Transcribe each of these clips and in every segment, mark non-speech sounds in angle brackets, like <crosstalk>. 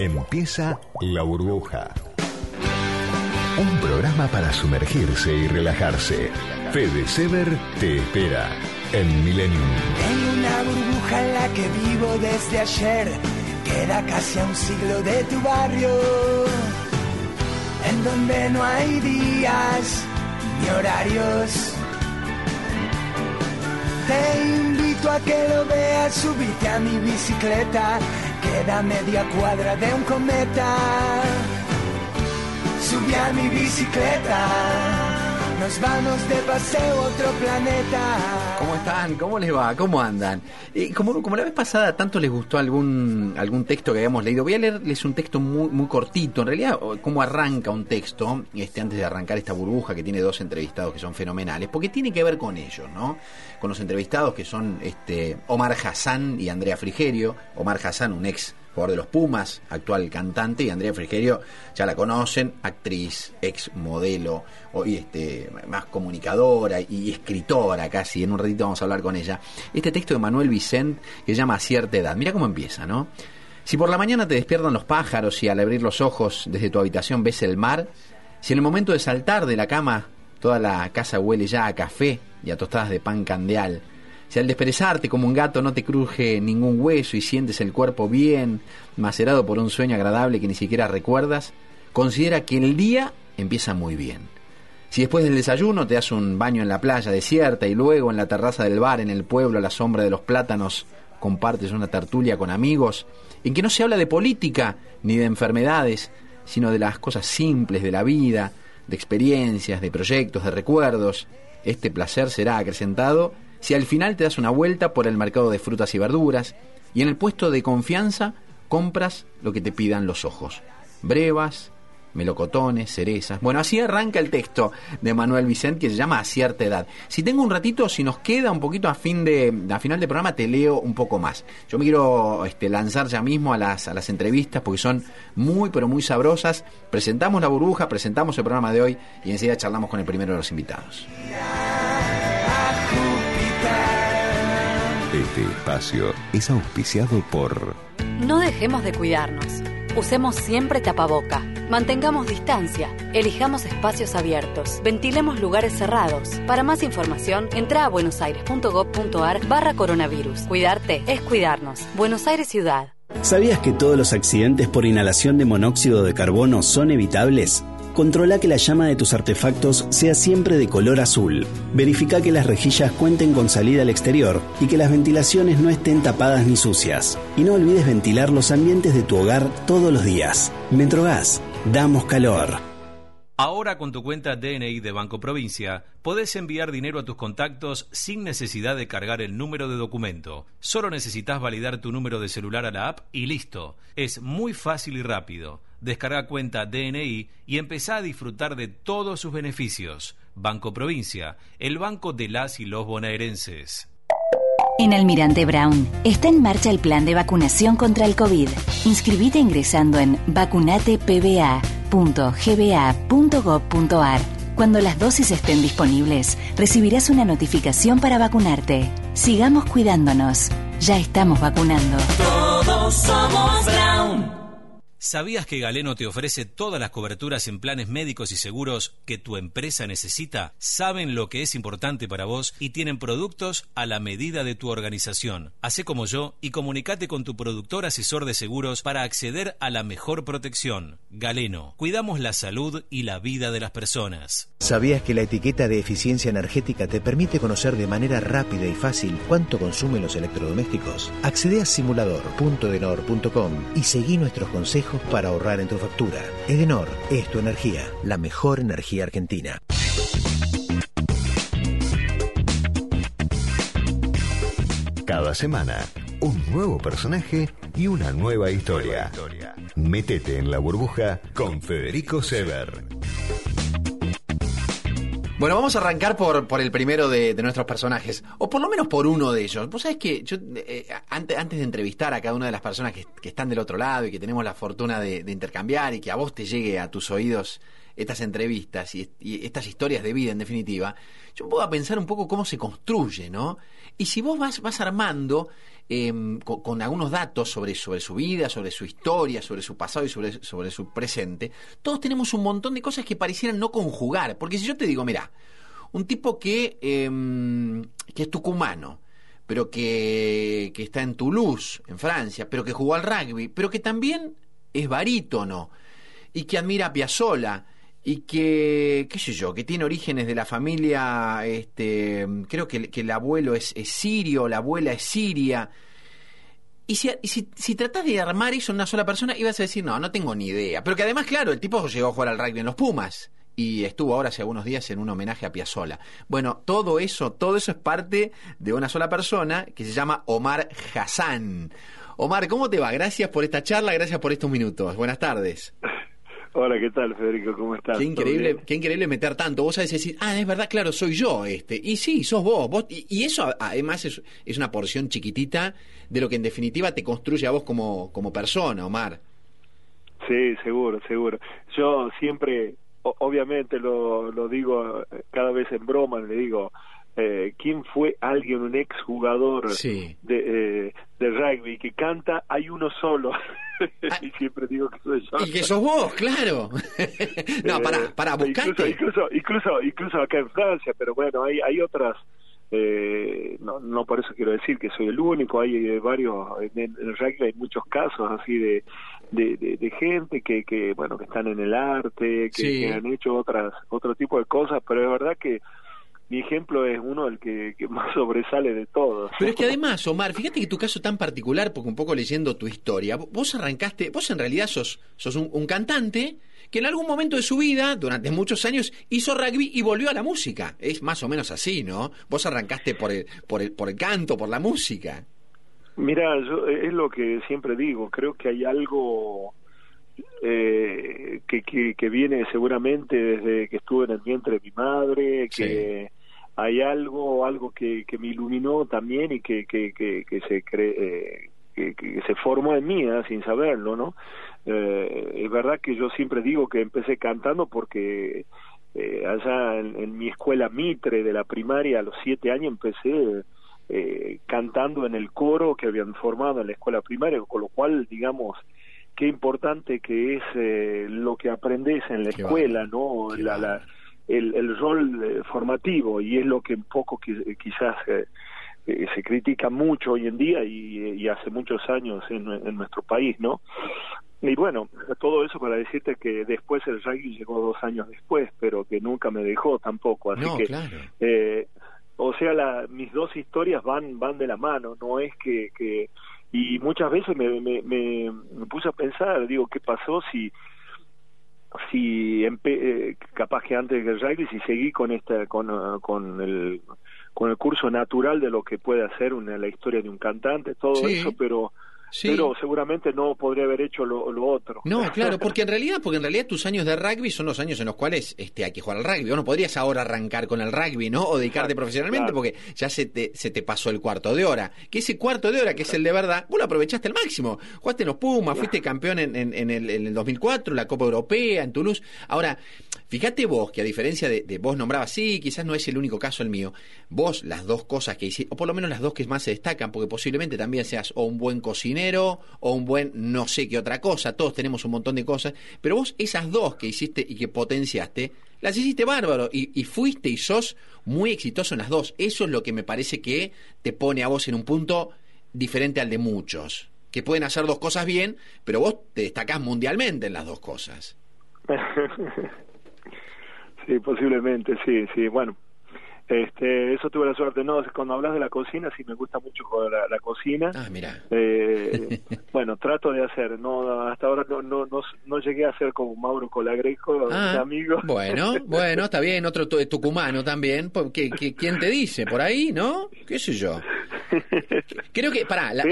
Empieza La Burbuja. Un programa para sumergirse y relajarse. Fede Sever te espera en Millennium. Tengo una burbuja en la que vivo desde ayer. Queda casi a un siglo de tu barrio. En donde no hay días ni horarios. Te invito a que lo veas, subite a mi bicicleta. Queda media cuadra de un cometa. Subí a mi bicicleta. Nos vamos de paseo otro planeta. ¿Cómo están? ¿Cómo les va? ¿Cómo andan? Eh, como, como la vez pasada tanto les gustó algún, algún texto que habíamos leído, voy a leerles un texto muy, muy cortito. En realidad, cómo arranca un texto, este, antes de arrancar esta burbuja que tiene dos entrevistados que son fenomenales, porque tiene que ver con ellos, ¿no? Con los entrevistados que son este, Omar Hassan y Andrea Frigerio. Omar Hassan, un ex de los Pumas, actual cantante, y Andrea Frigerio, ya la conocen, actriz, ex modelo, hoy este, más comunicadora y escritora casi, en un ratito vamos a hablar con ella. Este texto de Manuel Vicent que llama A cierta edad, mira cómo empieza, ¿no? Si por la mañana te despiertan los pájaros y al abrir los ojos desde tu habitación ves el mar, si en el momento de saltar de la cama toda la casa huele ya a café y a tostadas de pan candeal, si al desperezarte como un gato no te cruje ningún hueso y sientes el cuerpo bien, macerado por un sueño agradable que ni siquiera recuerdas, considera que el día empieza muy bien. Si después del desayuno te das un baño en la playa desierta y luego en la terraza del bar en el pueblo a la sombra de los plátanos compartes una tertulia con amigos en que no se habla de política ni de enfermedades, sino de las cosas simples de la vida, de experiencias, de proyectos, de recuerdos, este placer será acrecentado si al final te das una vuelta por el mercado de frutas y verduras y en el puesto de confianza compras lo que te pidan los ojos. Brevas, melocotones, cerezas. Bueno, así arranca el texto de Manuel Vicente que se llama A cierta edad. Si tengo un ratito, si nos queda un poquito a fin de a final de programa, te leo un poco más. Yo me quiero este, lanzar ya mismo a las, a las entrevistas porque son muy pero muy sabrosas. Presentamos la burbuja, presentamos el programa de hoy y enseguida charlamos con el primero de los invitados. Este espacio es auspiciado por... No dejemos de cuidarnos. Usemos siempre tapaboca. Mantengamos distancia. Elijamos espacios abiertos. Ventilemos lugares cerrados. Para más información, entra a buenosaires.gov.ar barra coronavirus. Cuidarte es cuidarnos. Buenos Aires Ciudad. ¿Sabías que todos los accidentes por inhalación de monóxido de carbono son evitables? Controla que la llama de tus artefactos sea siempre de color azul. Verifica que las rejillas cuenten con salida al exterior y que las ventilaciones no estén tapadas ni sucias. Y no olvides ventilar los ambientes de tu hogar todos los días. Metrogas, damos calor. Ahora con tu cuenta DNI de Banco Provincia, podés enviar dinero a tus contactos sin necesidad de cargar el número de documento. Solo necesitas validar tu número de celular a la app y listo. Es muy fácil y rápido. Descarga cuenta DNI y empezá a disfrutar de todos sus beneficios. Banco Provincia, el banco de las y los bonaerenses. En Almirante Brown está en marcha el plan de vacunación contra el COVID. Inscribite ingresando en vacunatepba.gba.gov.ar. Cuando las dosis estén disponibles, recibirás una notificación para vacunarte. Sigamos cuidándonos. Ya estamos vacunando. Todos somos Brown. ¿Sabías que Galeno te ofrece todas las coberturas en planes médicos y seguros que tu empresa necesita? Saben lo que es importante para vos y tienen productos a la medida de tu organización. Hacé como yo y comunicate con tu productor asesor de seguros para acceder a la mejor protección. Galeno, cuidamos la salud y la vida de las personas. ¿Sabías que la etiqueta de eficiencia energética te permite conocer de manera rápida y fácil cuánto consumen los electrodomésticos? Accede a simulador.denor.com y seguí nuestros consejos para ahorrar en tu factura. Edenor es tu energía, la mejor energía argentina. Cada semana, un nuevo personaje y una nueva historia. Métete en la burbuja con Federico Sever. Bueno, vamos a arrancar por, por el primero de, nuestros personajes, o por lo menos por uno de ellos. Vos sabés que yo, eh, antes, antes de entrevistar a cada una de las personas que, que están del otro lado y que tenemos la fortuna de, de, intercambiar y que a vos te llegue a tus oídos estas entrevistas y, y, estas historias de vida en definitiva, yo puedo pensar un poco cómo se construye, ¿no? Y si vos vas, vas armando em, con, algunos datos sobre, sobre su vida, sobre su historia, sobre su pasado y sobre, sobre su presente, todos tenemos un montón de cosas que parecieran no conjugar. Porque si yo te digo, mira, un tipo que, em, que es tucumano, pero que, que está en Toulouse, en Francia, pero que jugó al rugby, pero que también es barítono y que admira a Piazzolla y que, qué sé yo, que tiene orígenes de la familia, este, creo que, el abuelo es, sirio, la abuela es siria. Y si, si, si tratás de armar eso en una sola persona, ibas a decir, no, no tengo ni idea. Pero que además, claro, el tipo llegó a jugar al rugby en los Pumas y estuvo ahora hace algunos días en un homenaje a Piazzolla. Bueno, todo eso, todo eso es parte de una sola persona que se llama Omar Hassan. Omar, ¿cómo te va? Gracias por esta charla, gracias por estos minutos. Buenas tardes. <laughs> Hola, ¿qué tal, Federico? ¿Cómo estás? Qué increíble, qué increíble meter tanto. Vos sabés decir, ah, es verdad, claro, soy yo este. Y sí, sos vos. vos y, eso además es, es, una porción chiquitita de lo que en definitiva te construye a vos como, como persona, Omar. Sí, seguro, seguro. Yo siempre obviamente lo, lo digo eh, cada vez en broma, le digo, eh, ¿quién fue alguien, un ex jugador de, eh, de rugby que canta? Hay uno solo. <laughs> Ah. y siempre digo que soy yo. Y que sos vos, claro. <laughs> no, para, para, buscarte. Incluso, incluso, incluso, acá en Francia, pero bueno, hay, hay otras. Eh, no, no por eso quiero decir que soy el único, hay varios, en el rugby hay muchos casos así de, de, de, gente que, que, bueno, que están en el arte, que, han hecho otras, otro tipo de cosas, pero es verdad que mi ejemplo es uno del que, más <laughs> sobresale de todos. Pero es que además, Omar, fíjate que tu caso tan particular, porque un poco leyendo tu historia, vos arrancaste, vos en realidad sos, sos un, cantante que en algún momento de su vida, durante muchos años, hizo rugby y volvió a la música. Es más o menos así, ¿no? Vos arrancaste por el, por el, por el canto, por la música. Mira, yo es lo que siempre digo, creo que hay algo eh, que, que, viene seguramente desde que estuve en el vientre de mi madre, que hay algo, algo que, que me iluminó también y que, que, que, se cree, eh, que, se formó en mí ¿eh? sin saberlo, ¿no? Eh, es verdad que yo siempre digo que empecé cantando porque eh, allá en, en, mi escuela Mitre de la primaria a los siete años empecé eh, cantando en el coro que habían formado en la escuela primaria, con lo cual, digamos, qué importante que es lo que aprendes en la escuela, ¿no? La, la, el, el, rol eh, formativo y es lo que un poco que, quizás se critica mucho hoy en día y, y hace muchos años en, en, nuestro país, ¿no? Y bueno, todo eso para decirte que después el rugby llegó dos años después, pero que nunca me dejó tampoco. Así que eh, o sea, la, mis dos historias van van de la mano, no es que, que y muchas veces me, me, me, puse a pensar, digo, ¿qué pasó si si eh, capaz que antes del rugby si seguí con esta con, con el con el curso natural de lo que puede hacer una la historia de un cantante todo eso pero pero seguramente no podría haber hecho lo, otro. No, <laughs> claro, porque en realidad, porque en realidad tus años de rugby son los años en los cuales este, hay que jugar al rugby. O no podrías ahora arrancar con el rugby, ¿no? O dedicarte profesionalmente, porque ya se te, se te pasó el cuarto de hora. Que ese cuarto de hora, que es el de verdad, vos lo aprovechaste al máximo. Jugaste en los Pumas, fuiste campeón en, en, en, el, en el 2004, la Copa Europea, en Toulouse. Ahora, fíjate vos que a diferencia de, vos nombrabas, sí, quizás no es el único caso el mío, vos las dos cosas que hiciste, o por lo menos las dos que más se destacan, porque posiblemente también seas o un buen cocinero, o un buen no sé qué otra cosa, todos tenemos un montón de cosas, pero vos esas dos que hiciste y que potenciaste, las hiciste bárbaro y, fuiste y sos muy exitoso en las dos. Eso es lo que me parece que te pone a vos en un punto diferente al de muchos, que pueden hacer dos cosas bien, pero vos te destacás mundialmente en las dos cosas. <laughs> sí, posiblemente, sí, sí. Bueno, este, eso tuve la suerte. No, cuando hablas de la cocina, sí me gusta mucho la, la cocina. Ah, mira. Eh, <laughs> bueno, trato de hacer. No, hasta ahora no, no, no, llegué a ser como Mauro Colagrejo, ah, amigo. Bueno, bueno, está bien. Otro tucumano también. ¿Qué, qué, quién te dice? Por ahí, ¿no? ¿Qué sé yo? Creo que, pará, la,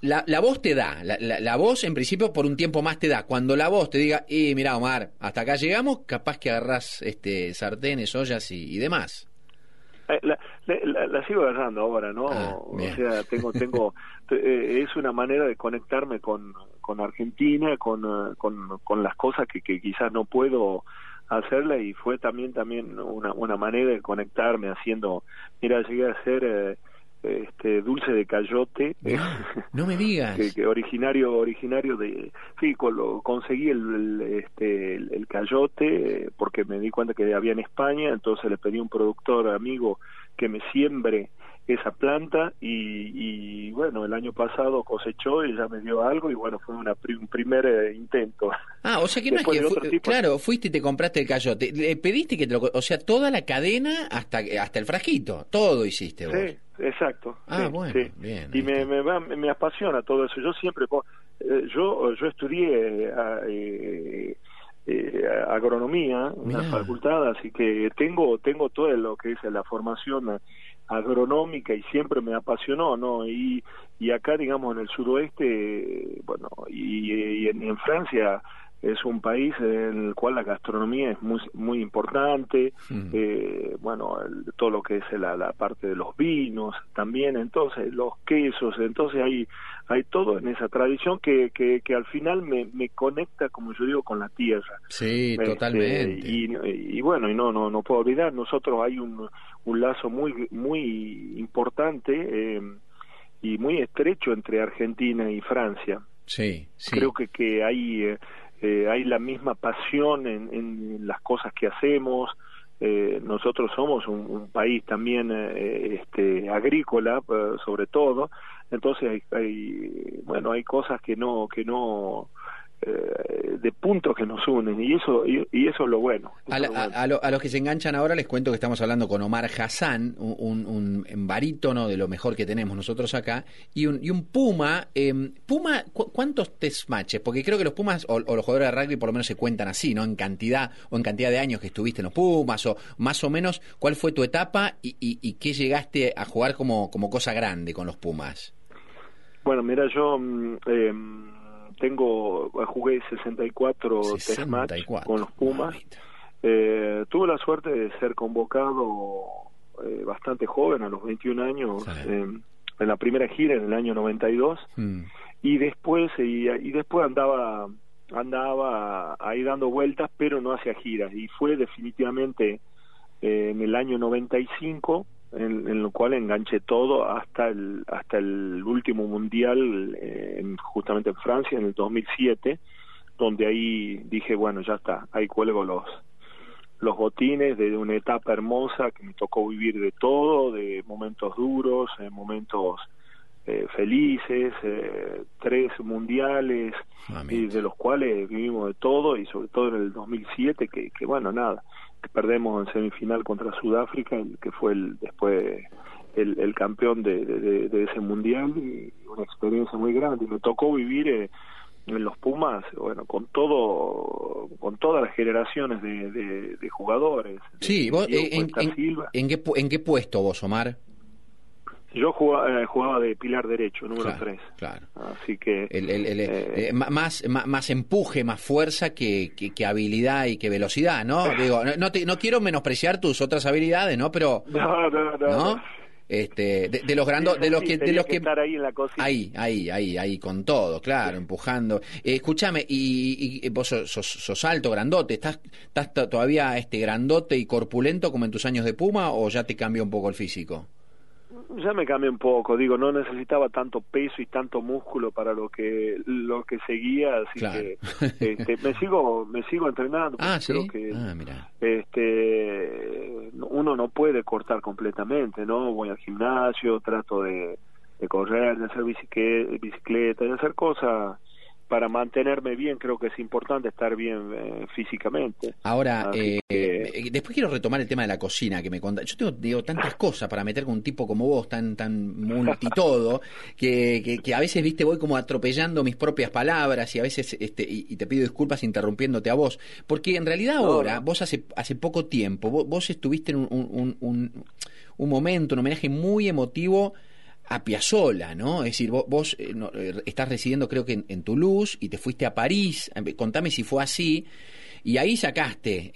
la, la, voz te da. La, la, voz, en principio, por un tiempo más te da. Cuando la voz te diga, y mira, Omar, hasta acá llegamos, capaz que agarrás este, sartenes, ollas y demás. Eh, la, la, sigo agarrando ahora, ¿no? Ah, o sea, tengo, tengo, <laughs> eh, es una manera de conectarme con, con Argentina, con, eh, con, con las cosas que, que quizás no puedo hacerla y fue también también una, una manera de conectarme haciendo, mira, llegué a hacer este dulce de cayote no me digas que, originario originario de sí lo, conseguí el, este el, cayote porque me di cuenta que había en España entonces le pedí a un productor amigo que me siembre esa planta y, bueno, el año pasado cosechó y ya me dio algo y bueno, fue una, un primer eh, intento. Ah, o sea que no es que, claro, fuiste y te compraste el cayote, le pediste que te lo, o sea, toda la cadena hasta, hasta el frasquito, todo hiciste vos. Sí, exacto. Ah, bueno, bien. Y me, me, me, apasiona todo eso, yo siempre, eh, yo, yo estudié... Eh, eh, agronomía, una facultad, así que tengo tengo todo lo que es la formación agronómica y siempre me apasionó, ¿no? Y, y acá, digamos, en el suroeste, bueno, y, en, Francia es un país en el cual la gastronomía es muy, muy importante, mm. eh, bueno, todo lo que es la, la, parte de los vinos también, entonces los quesos, entonces hay, hay todo en esa tradición que, que, que al final me, me conecta, como yo digo, con la tierra. Sí, este, totalmente. Y, y, bueno, y no, no, no puedo olvidar, nosotros hay un, un lazo muy, muy importante eh, y muy estrecho entre Argentina y Francia. Sí, Creo que, que hay, eh, eh, hay la misma pasión en, en, las cosas que hacemos. nosotros somos un, país también este, agrícola, sobre todo. Entonces hay, hay, bueno, hay cosas que no, que no, eh, de puntos que nos unen y eso y, eso es lo bueno. a, los que se enganchan ahora les cuento que estamos hablando con Omar Hassan, un, un, barítono de lo mejor que tenemos nosotros acá y un, y un Puma. Em, Puma, ¿cuántos test matches? Porque creo que los Pumas o, los jugadores de rugby por lo menos se cuentan así, ¿no? En cantidad o en cantidad de años que estuviste en los Pumas o más o menos cuál fue tu etapa y, y, qué llegaste a jugar como, como cosa grande con los Pumas. Bueno, mira, yo eh, tengo jugué 64, 64 test match con los Pumas. Eh, tuve la suerte de ser convocado eh, bastante joven, a los 21 años, en la primera gira en el año 92. Hmm. Y después y, y después andaba andaba ahí dando vueltas, pero no hacía giras. Y fue definitivamente eh, en el año 95 en, lo cual enganché todo hasta el hasta el último mundial eh, justamente en Francia en el 2007 donde ahí dije bueno ya está ahí cuelgo los los botines de una etapa hermosa que me tocó vivir de todo de momentos duros eh, momentos eh, felices eh, tres mundiales y de los cuales vivimos de todo y sobre todo en el 2007 que, que bueno nada perdemos en semifinal contra Sudáfrica, que fue el, después el, el campeón de, de, ese mundial, y una experiencia muy grande. Y me tocó vivir eh, en los Pumas, bueno, con todo, con todas las generaciones de, de, jugadores. Sí, vos, eh, en, en, qué, ¿en qué puesto vos, Omar? Yo jugaba, eh, jugaba, de pilar derecho, número 3. Claro. Así que. El, eh, eh, más, más, empuje, más fuerza que, que, habilidad y que velocidad, ¿no? <laughs> Digo, no, te, no quiero menospreciar tus otras habilidades, ¿no? Pero. No, no, no. Este, de, los grandes de los que, de los que, estar ahí en la cocina. ahí ahí ahí ahí con todo claro empujando escúchame y, y, vos sos, sos, alto grandote estás estás todavía este grandote y corpulento como en tus años de Puma o ya te cambió un poco el físico ya me cambié un poco, digo, no necesitaba tanto peso y tanto músculo para lo que lo que seguía, así que este, me <laughs> sigo me sigo entrenando. Ah, creo que ah, este uno no puede cortar completamente, ¿no? Voy al gimnasio, trato de, de correr, de hacer bicicleta, de hacer cosas para mantenerme bien creo que es importante estar bien eh, físicamente. Ahora, eh, eh, después quiero retomar el tema de la cocina que me conta. Yo tengo digo, tantas cosas para meter con un tipo como vos, tan tan multitodo, <laughs> que, que, a veces, viste, voy como atropellando mis propias palabras y a veces, este, y, te pido disculpas interrumpiéndote a vos, porque en realidad ahora, vos hace, hace poco tiempo, vos, estuviste en un, un, un, un momento, un homenaje muy emotivo a Piazzola, ¿no? Es decir, vos, eh, eh, estás residiendo creo que en, Toulouse y te fuiste a París, eh, contame si fue así, y ahí sacaste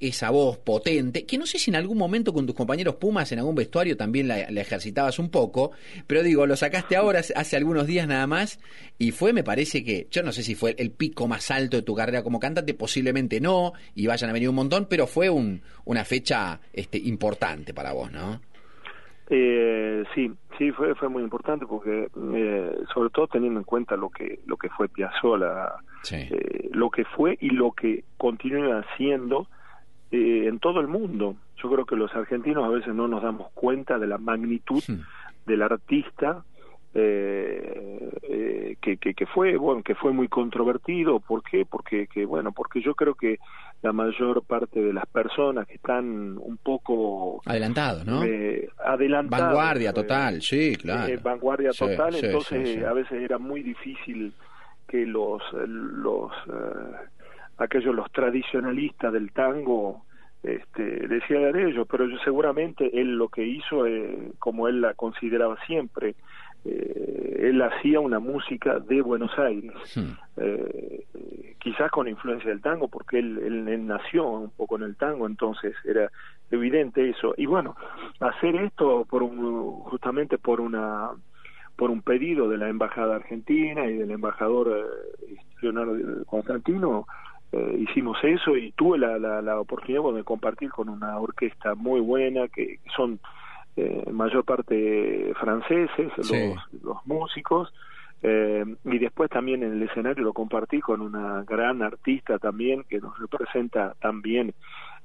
esa voz potente, que no sé si en algún momento con tus compañeros Pumas en algún vestuario también la, ejercitabas un poco, pero digo, lo sacaste ahora hace algunos días nada más, y fue, me parece que, yo no sé si fue el pico más alto de tu carrera como cantante, posiblemente no, y vayan a venir un montón, pero fue un, una fecha este, importante para vos, ¿no? Eh, sí, sí fue fue muy importante porque eh, sobre todo teniendo en cuenta lo que lo que fue Piazzolla, eh, lo que fue y lo que continúa haciendo eh, en todo el mundo. Yo creo que los argentinos a veces no nos damos cuenta de la magnitud del artista eh, eh, que, que, que, fue bueno que fue muy controvertido. ¿por qué? porque que bueno porque yo creo que la mayor parte de las personas que están un poco adelantados no eh, adelantados vanguardia total sí claro. eh, vanguardia total entonces a veces era muy difícil que los los eh, aquellos los tradicionalistas del tango este, decían ellos, pero yo, seguramente él lo que hizo, eh, como él la consideraba siempre, eh, él hacía una música de Buenos Aires, eh, quizás con influencia del tango, porque él, él, él nació un poco en el tango, entonces era evidente eso. Y bueno, hacer esto por un, justamente por una por un pedido de la embajada argentina y del embajador eh, Leonardo Constantino eh, hicimos eso y tuve la, la, la oportunidad de compartir con una orquesta muy buena que son eh, en mayor parte franceses los, los músicos eh, y después también en el escenario lo compartí con una gran artista también que nos representa también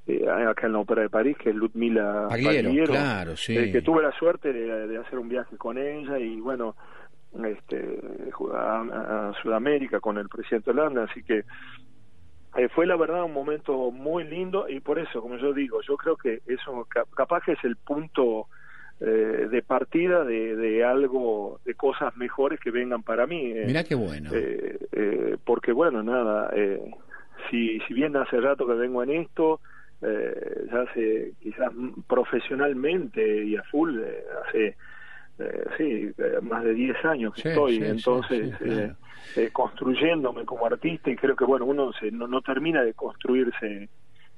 eh, acá en la Ópera de París, que es Ludmila Pagliero, Pagliero, claro, sí. eh, que tuve la suerte de, de hacer un viaje con ella y bueno, este, a, a Sudamérica con el presidente Holanda, así que eh, fue la verdad un momento muy lindo y por eso, como yo digo, yo creo que eso ca- capaz que es el punto eh, de partida de, de algo, de cosas mejores que vengan para mí. eh. Mirá qué bueno. Eh, eh, porque bueno, nada, eh, si, si bien hace rato que vengo en esto, eh, ya hace quizás profesionalmente y a full, eh, hace eh, sí, eh, más de 10 años que Sí, estoy, sí, entonces sí, claro. eh, eh, construyéndome como artista y creo que bueno, uno se, no, no termina de construirse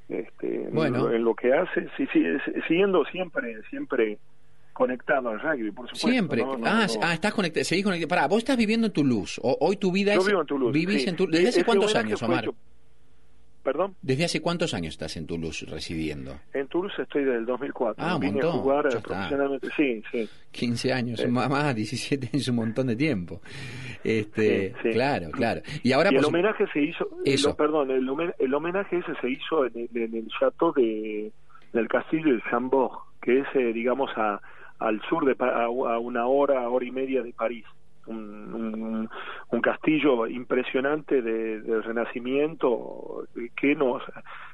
este, en Bueno. lo- en, lo que hace, sí, sí, siguiendo siempre, siempre conectado al rugby, por supuesto. Siempre. ¿no? No, ah, no. ah, estás conectado. Seguís conectado. Pará, vos estás viviendo en Toulouse. O, hoy tu vida Yo es. vivo en Toulouse. ¿Vivís sí. en Toulouse? ¿Desde hace cuántos años, Omar? Perdón, ¿Desde hace cuántos años estás en Toulouse residiendo? en Toulouse estoy desde el 2004. Ah, un Vine montón, a jugar ya eh, está. profesionalmente. Sí, sí. 15 años, Sí. más, más, 17 <laughs> es un montón de tiempo. Este, Sí, sí. Claro, claro. Y ahora y el homenaje se hizo, Eso. lo- perdón, el, homen- el homenaje ese se hizo en el, en el chateau de, del castillo de Chambord, que es, eh, digamos, a, al sur de a, a una hora, hora y media de París. Un, un, un castillo impresionante de, del Renacimiento que nos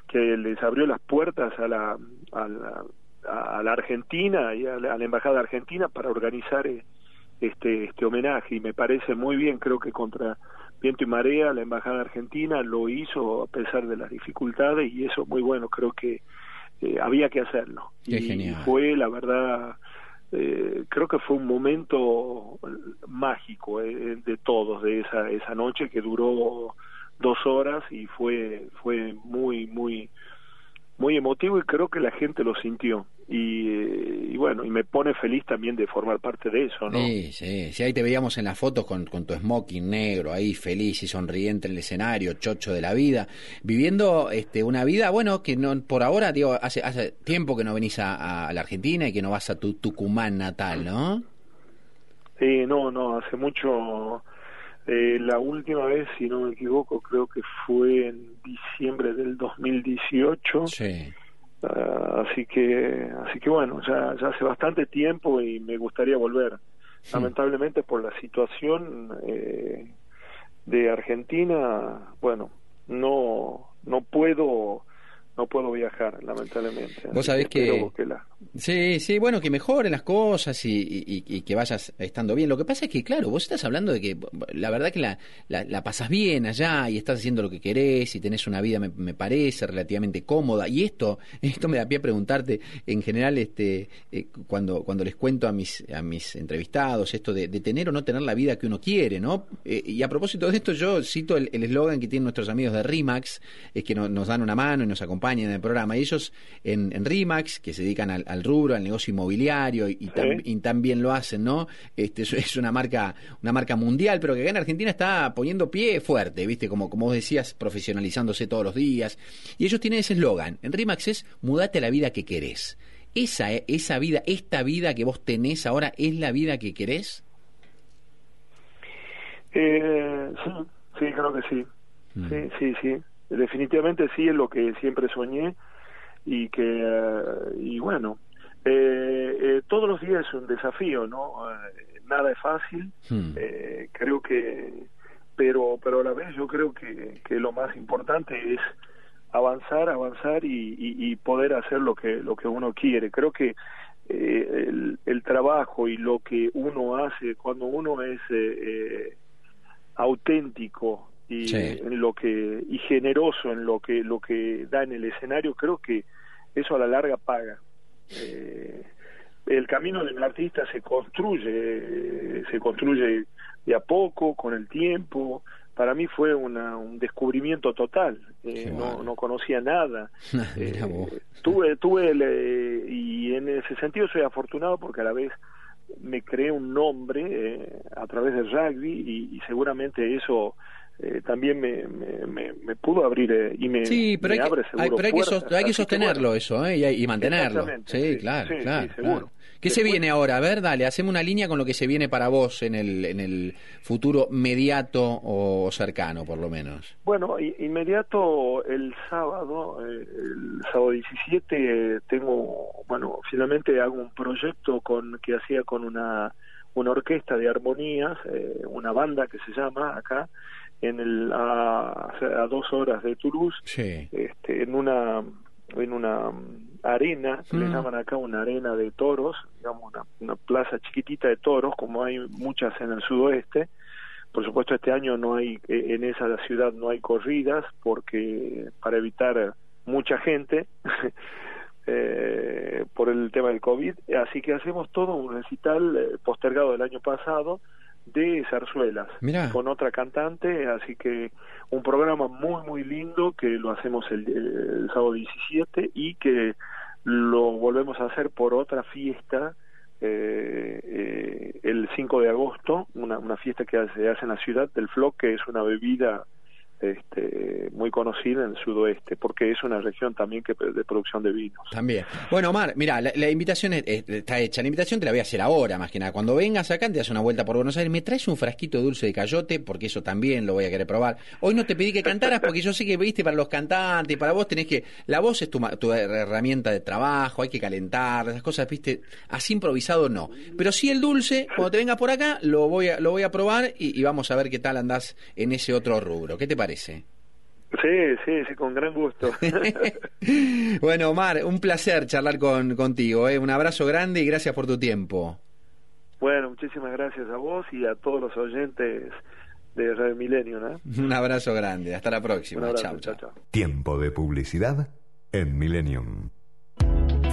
que les abrió las puertas a la, a la, a la Argentina y a la, a la embajada argentina para organizar eh, este este homenaje y me parece muy bien creo que contra viento y marea la embajada argentina lo hizo a pesar de las dificultades y eso muy bueno creo que eh, había que hacerlo Qué y genial. fue la verdad eh, creo que fue un momento mágico eh, de todos de esa esa noche que duró dos horas y fue fue muy muy muy emotivo y creo que la gente lo sintió y, eh, y bueno y me pone feliz también de formar parte de eso no Sí, sí, sí, ahí te veíamos en las fotos con, con tu smoking negro, ahí feliz y sonriente en el escenario, chocho de la vida, viviendo este, una vida, bueno, que no por ahora, digo, hace, hace tiempo que no venís a, a la Argentina y que no vas a tu Tucumán natal, ¿no? Sí, no, no, hace mucho. Eh, la última vez, si no me equivoco, creo que fue en diciembre del 2018. Sí. Ah, así que, así que bueno, ya, ya hace bastante tiempo y me gustaría volver. Lamentablemente por la situación eh, de Argentina, bueno, no, no puedo, no puedo viajar, lamentablemente. Vos sabés que- que la, Sí, sí, bueno, que mejoren las cosas y, y- y que vayas estando bien. Lo que pasa es que, claro, vos estás hablando de que la verdad que la, la, la pasas bien allá y estás haciendo lo que querés y tenés una vida, me, me parece, relativamente cómoda. Y esto <laughs> esto me da pie a preguntarte, en general, este eh, cuando, cuando les cuento a mis, a mis entrevistados esto de, de tener o no tener la vida que uno quiere, ¿no? Eh, y a propósito de esto, yo cito el eslogan que tienen nuestros amigos de RIMAX, es que no- nos dan una mano y nos acompañan en el programa. Y ellos en, en RIMAX, que se dedican al, al rubro, al negocio inmobiliario, y, y tam- y también lo hacen, ¿no? Este, es, es una marca, una marca mundial, pero que acá en Argentina está poniendo pie fuerte, ¿viste? Como, como vos decías, profesionalizándose todos los días. Y ellos tienen ese eslogan. En RIMAX es mudate a la vida que querés. esa, esa vida, esta vida que vos tenés ahora, ¿es la vida que querés? Eh, sí, sí, creo que sí. Mm. Sí, sí, sí. Definitivamente sí es lo que siempre soñé y que, eh, y bueno, eh, eh, todos los días es un desafío, ¿no? Eh, nada es fácil. Hmm. Eh, creo que, pero, pero a la vez yo creo que, que lo más importante es avanzar, avanzar y, y, y poder hacer lo que, lo que uno quiere. Creo que el, el trabajo y lo que uno hace cuando uno es auténtico y Sí. en lo que y generoso en lo que lo que da en el escenario creo que eso a la larga paga. Eh, el camino del artista se construye eh, se construye de a poco con el tiempo. Para mí fue una, un descubrimiento total. Eh, no, no conocía nada. <laughs> Eh, tuve tuve el, y en ese sentido soy afortunado porque a la vez me creé un nombre eh, a través del rugby y, y seguramente eso eh, también me, me, me, me pudo abrir eh, y me, Sí, pero hay abre que, seguro hay, pero hay que, puertas. sos- hay que Así sostenerlo bueno, eso, ¿eh? y, y mantenerlo. Sí, sí, claro, sí, claro. ¿Qué se viene ahora? A ver, dale, hacemos una línea con lo que se viene para vos en el, en el futuro mediato o cercano, por lo menos. Bueno, inmediato el sábado, eh, el sábado 17, eh, tengo, bueno, finalmente hago un proyecto con que hacía con una, una orquesta de armonías, eh, una banda que se llama acá, en el, a, a dos horas de Toulouse, Sí. este, en una en una arena, que le Mm. llaman acá una arena de toros, digamos una, una plaza chiquitita de toros, como hay muchas en el sudoeste. Por supuesto, este año no hay eh, en esa ciudad no hay corridas porque para evitar mucha gente <laughs> eh, por el tema del COVID, así que hacemos todo un recital eh, postergado del año pasado de zarzuelas Mirá. con otra cantante, así que un programa muy muy lindo que lo hacemos el, el sábado 17 y que lo volvemos a hacer por otra fiesta eh, eh, el 5 de agosto, una, una fiesta que se hace en la ciudad del Floc, que es una bebida este, muy conocida en el sudoeste, porque es una región también que de producción de vinos. También. Bueno, Omar, mira, la, invitación es- es- está hecha. La invitación te la voy a hacer ahora, más que nada. Cuando vengas acá, te das una vuelta por Buenos Aires, me traes un frasquito de dulce de cayote, porque eso también lo voy a querer probar. Hoy no te pedí que cantaras, porque yo sé que viste para los cantantes, para vos tenés que. La voz es tu herramienta de trabajo, hay que calentar, esas cosas, viste. Así improvisado no. Pero sí el dulce, cuando te vengas por acá, lo voy a, lo voy a probar y, y vamos a ver qué tal andás en ese otro rubro. ¿Qué te parece? Sí, sí, sí, con gran gusto. <laughs> bueno, Omar, un placer charlar con, contigo. ¿eh? Un abrazo grande y gracias por tu tiempo. bueno, muchísimas gracias a vos y a todos los oyentes de Radio Milenio, ¿no? Un abrazo grande. Hasta la próxima. abrazo, Chau, chau. chao, chao. Tiempo de publicidad en Millennium.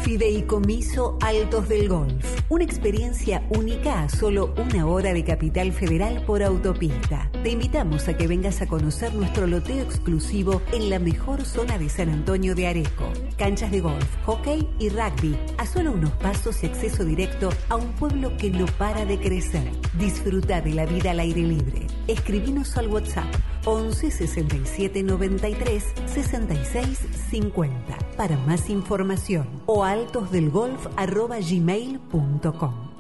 Fideicomiso Altos del Golf. Una experiencia única a solo una hora de Capital Federal por autopista. Te invitamos a que vengas a conocer nuestro loteo exclusivo en la mejor zona de San Antonio de Areco. Canchas de golf, hockey y rugby. A solo unos pasos y acceso directo a un pueblo que no para de crecer. Disfruta de la vida al aire libre. Escribinos al WhatsApp 11 67 93 66 50 para más información o altosdelgolf@gmail.com. Ya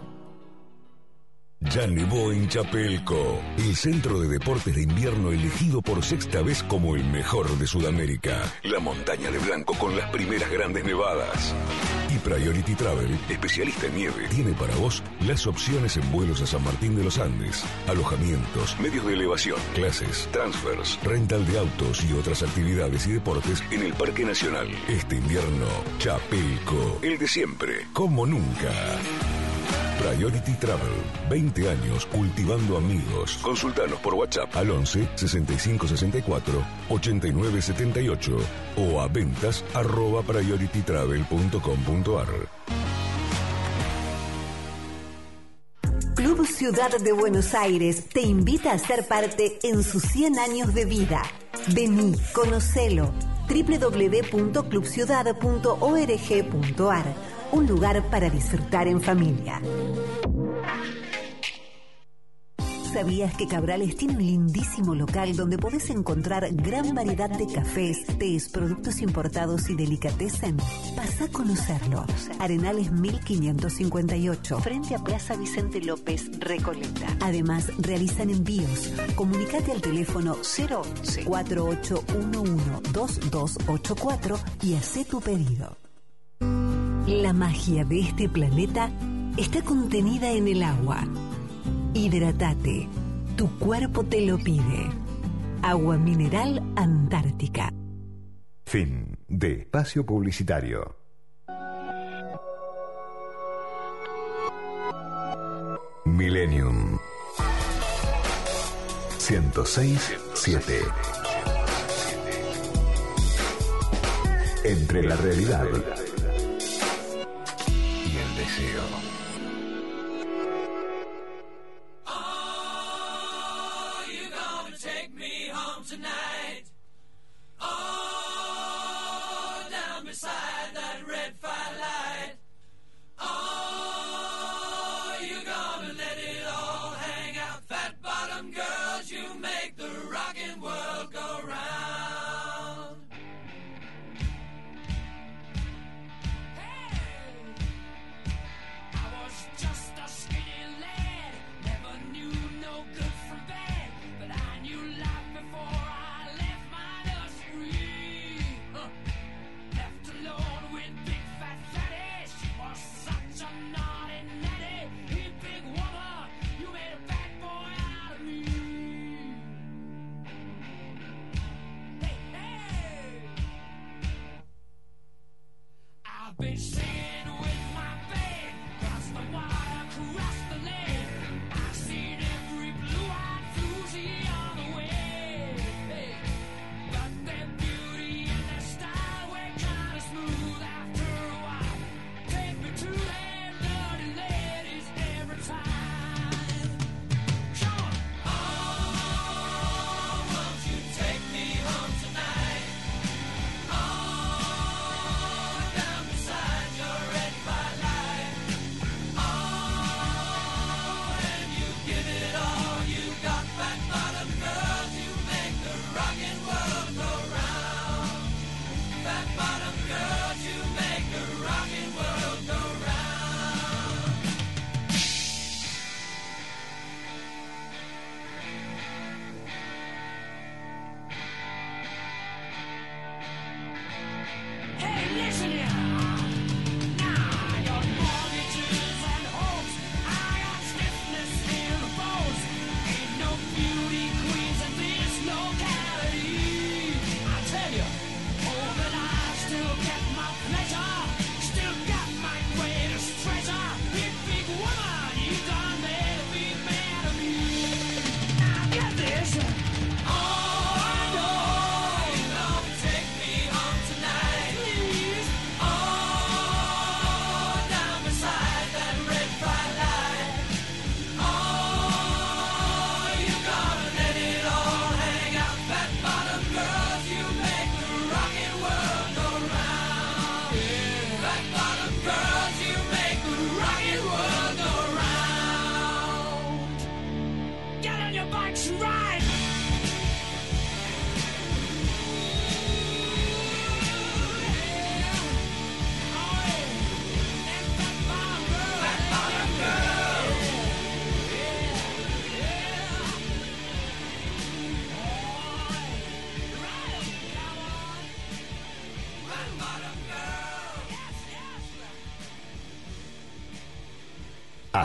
nevó en Chapelco, el centro de deportes de invierno elegido por sexta vez como el mejor de Sudamérica. La montaña de blanco con las primeras grandes nevadas. Y Priority Travel, especialista en nieve, tiene para vos las opciones en vuelos a San Martín de los Andes, alojamientos, medios de elevación, clases, transfers, rental de autos y otras actividades y deportes en el Parque Nacional. Este invierno, Chapelco, el de siempre, como nunca. Priority Travel, 20 años cultivando amigos. Consultanos por WhatsApp al 11 65 64 89 78 o a ventas arroba prioritytravel.com.ar. Club Ciudad de Buenos Aires te invita a ser parte en sus 100 años de vida. Vení, conocelo. www.clubciudad.org.ar Un lugar para disfrutar en familia. ¿Sabías que Cabrales tiene un lindísimo local donde podés encontrar gran variedad de cafés, tés, productos importados y delicatessen? Pasa a conocerlo. Arenales 1558, frente a Plaza Vicente López, Recoleta. Además, realizan envíos. Comunicate al teléfono 011 4811 2284 y haz tu pedido. La magia de este planeta está contenida en el agua. Hidratate. Tu cuerpo te lo pide. Agua mineral Antártica. Fin de espacio publicitario. Millennium 106 7 Entre la realidad deseo.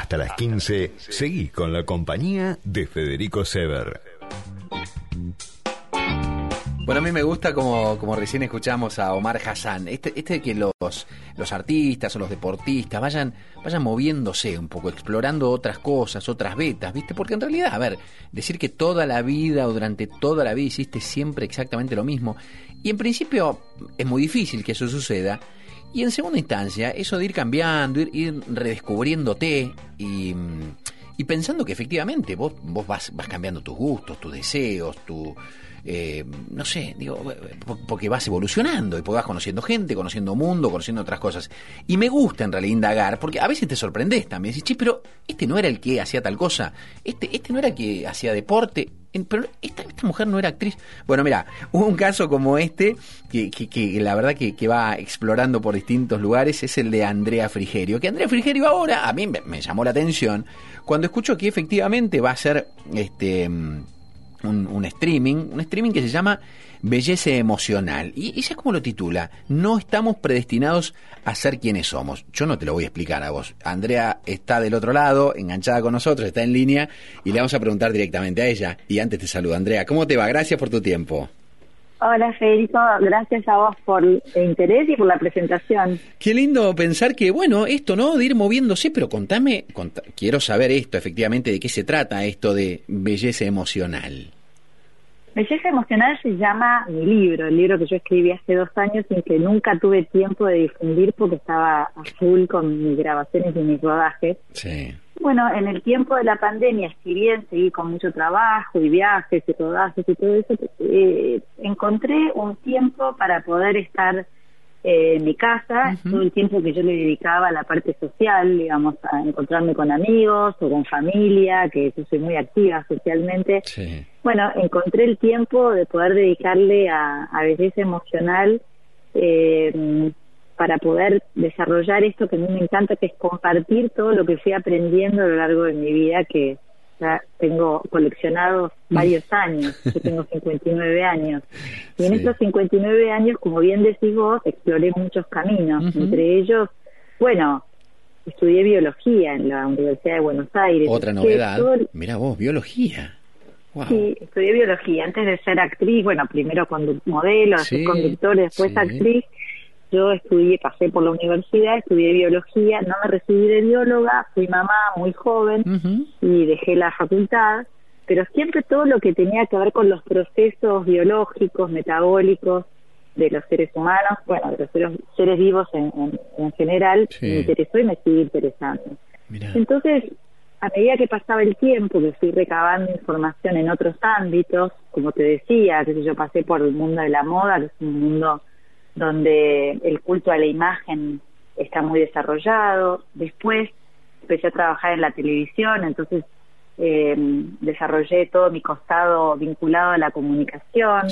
Hasta las 15, seguí con la compañía de Federico Sever. Bueno, a mí me gusta como, como recién escuchamos a Omar Hassan, este, este de que los, los artistas o los deportistas vayan, vayan moviéndose un poco, explorando otras cosas, otras vetas, ¿viste? Porque en realidad, a ver, decir que toda la vida o durante toda la vida hiciste siempre exactamente lo mismo, y en principio es muy difícil que eso suceda, y en segunda instancia, eso de ir cambiando, ir, redescubriéndote y, y pensando que efectivamente vos, vos vas, vas cambiando tus gustos, tus deseos, tu, eh, no sé, digo, porque vas evolucionando y porque vas conociendo gente, conociendo mundo, conociendo otras cosas. Y me gusta en realidad indagar, porque a veces te sorprendes también. Decís, che, pero este no era el que hacía tal cosa, este, este no era el que hacía deporte, pero esta, mujer no era actriz. Bueno, mira, <laughs> un caso como este, que, la verdad que, va explorando por distintos lugares, es el de Andrea Frigerio. Que Andrea Frigerio ahora, a mí me, me llamó la atención, cuando escucho que efectivamente va a ser este un, streaming, un streaming que se llama Belleza Emocional. Y ella como lo titula, no estamos predestinados a ser quienes somos. Yo no te lo voy a explicar a vos. Andrea está del otro lado, enganchada con nosotros, está en línea y le vamos a preguntar directamente a ella. Y antes te saludo, Andrea. ¿Cómo te va? Gracias por tu tiempo. Hola Federico, gracias a vos por el interés y por la presentación. Qué lindo pensar que, bueno, esto, ¿no? De ir moviéndose, pero contame, quiero saber esto, efectivamente, de qué se trata esto de belleza emocional. Belleza emocional se llama mi libro, el libro que yo escribí hace dos años y que nunca tuve tiempo de difundir porque estaba a full con mis grabaciones y mis rodajes. Sí. Bueno, en el tiempo de la pandemia, si bien seguí con mucho trabajo y viajes y rodajes y todo eso, eh, encontré un tiempo para poder estar en mi casa, todo el tiempo que yo le dedicaba a la parte social, digamos, a encontrarme con amigos o con familia, que yo soy muy activa socialmente. Bueno, encontré el tiempo de poder dedicarle a, a belleza emocional eh, para poder desarrollar esto que a mí me encanta, que es compartir todo lo que fui aprendiendo a lo largo de mi vida, que ya tengo coleccionado varios años, yo tengo <laughs> 59 años. Y en estos 59 años, como bien decís vos, exploré muchos caminos, entre ellos, bueno, estudié biología en la Universidad de Buenos Aires. Otra novedad, mira vos, biología. Sí, estudié biología antes de ser actriz, bueno, primero modelo, después conductor, después actriz yo estudié, pasé por la universidad, estudié biología, no me recibí de bióloga, fui mamá muy joven y dejé la facultad, pero siempre todo lo que tenía que ver con los procesos biológicos, metabólicos de los seres humanos, bueno, de los seres, vivos en, en, general, me interesó y me sigue interesando. Entonces, a medida que pasaba el tiempo, que fui recabando información en otros ámbitos, como te decía, que yo pasé por el mundo de la moda, que es un mundo donde el culto a la imagen está muy desarrollado. Después empecé a trabajar en la televisión, entonces eh, desarrollé todo mi costado vinculado a la comunicación.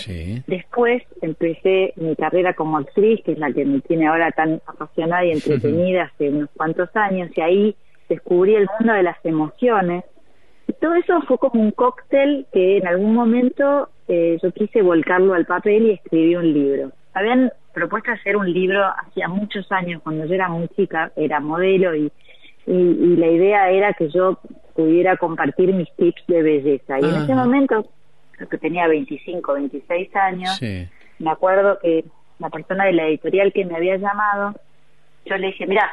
Después empecé mi carrera como actriz, que es la que me tiene ahora tan apasionada y entretenida <laughs> hace unos cuantos años, y ahí descubrí el mundo de las emociones. Y todo eso fue como un cóctel que en algún momento eh, yo quise volcarlo al papel y escribí un libro. Habían propuesto hacer un libro hacía muchos años, cuando yo era muy chica, era modelo y, y, la idea era que yo pudiera compartir mis tips de belleza. Y en ese momento, creo que tenía 25, 26 años, me acuerdo que la persona de la editorial que me había llamado, yo le dije, mira,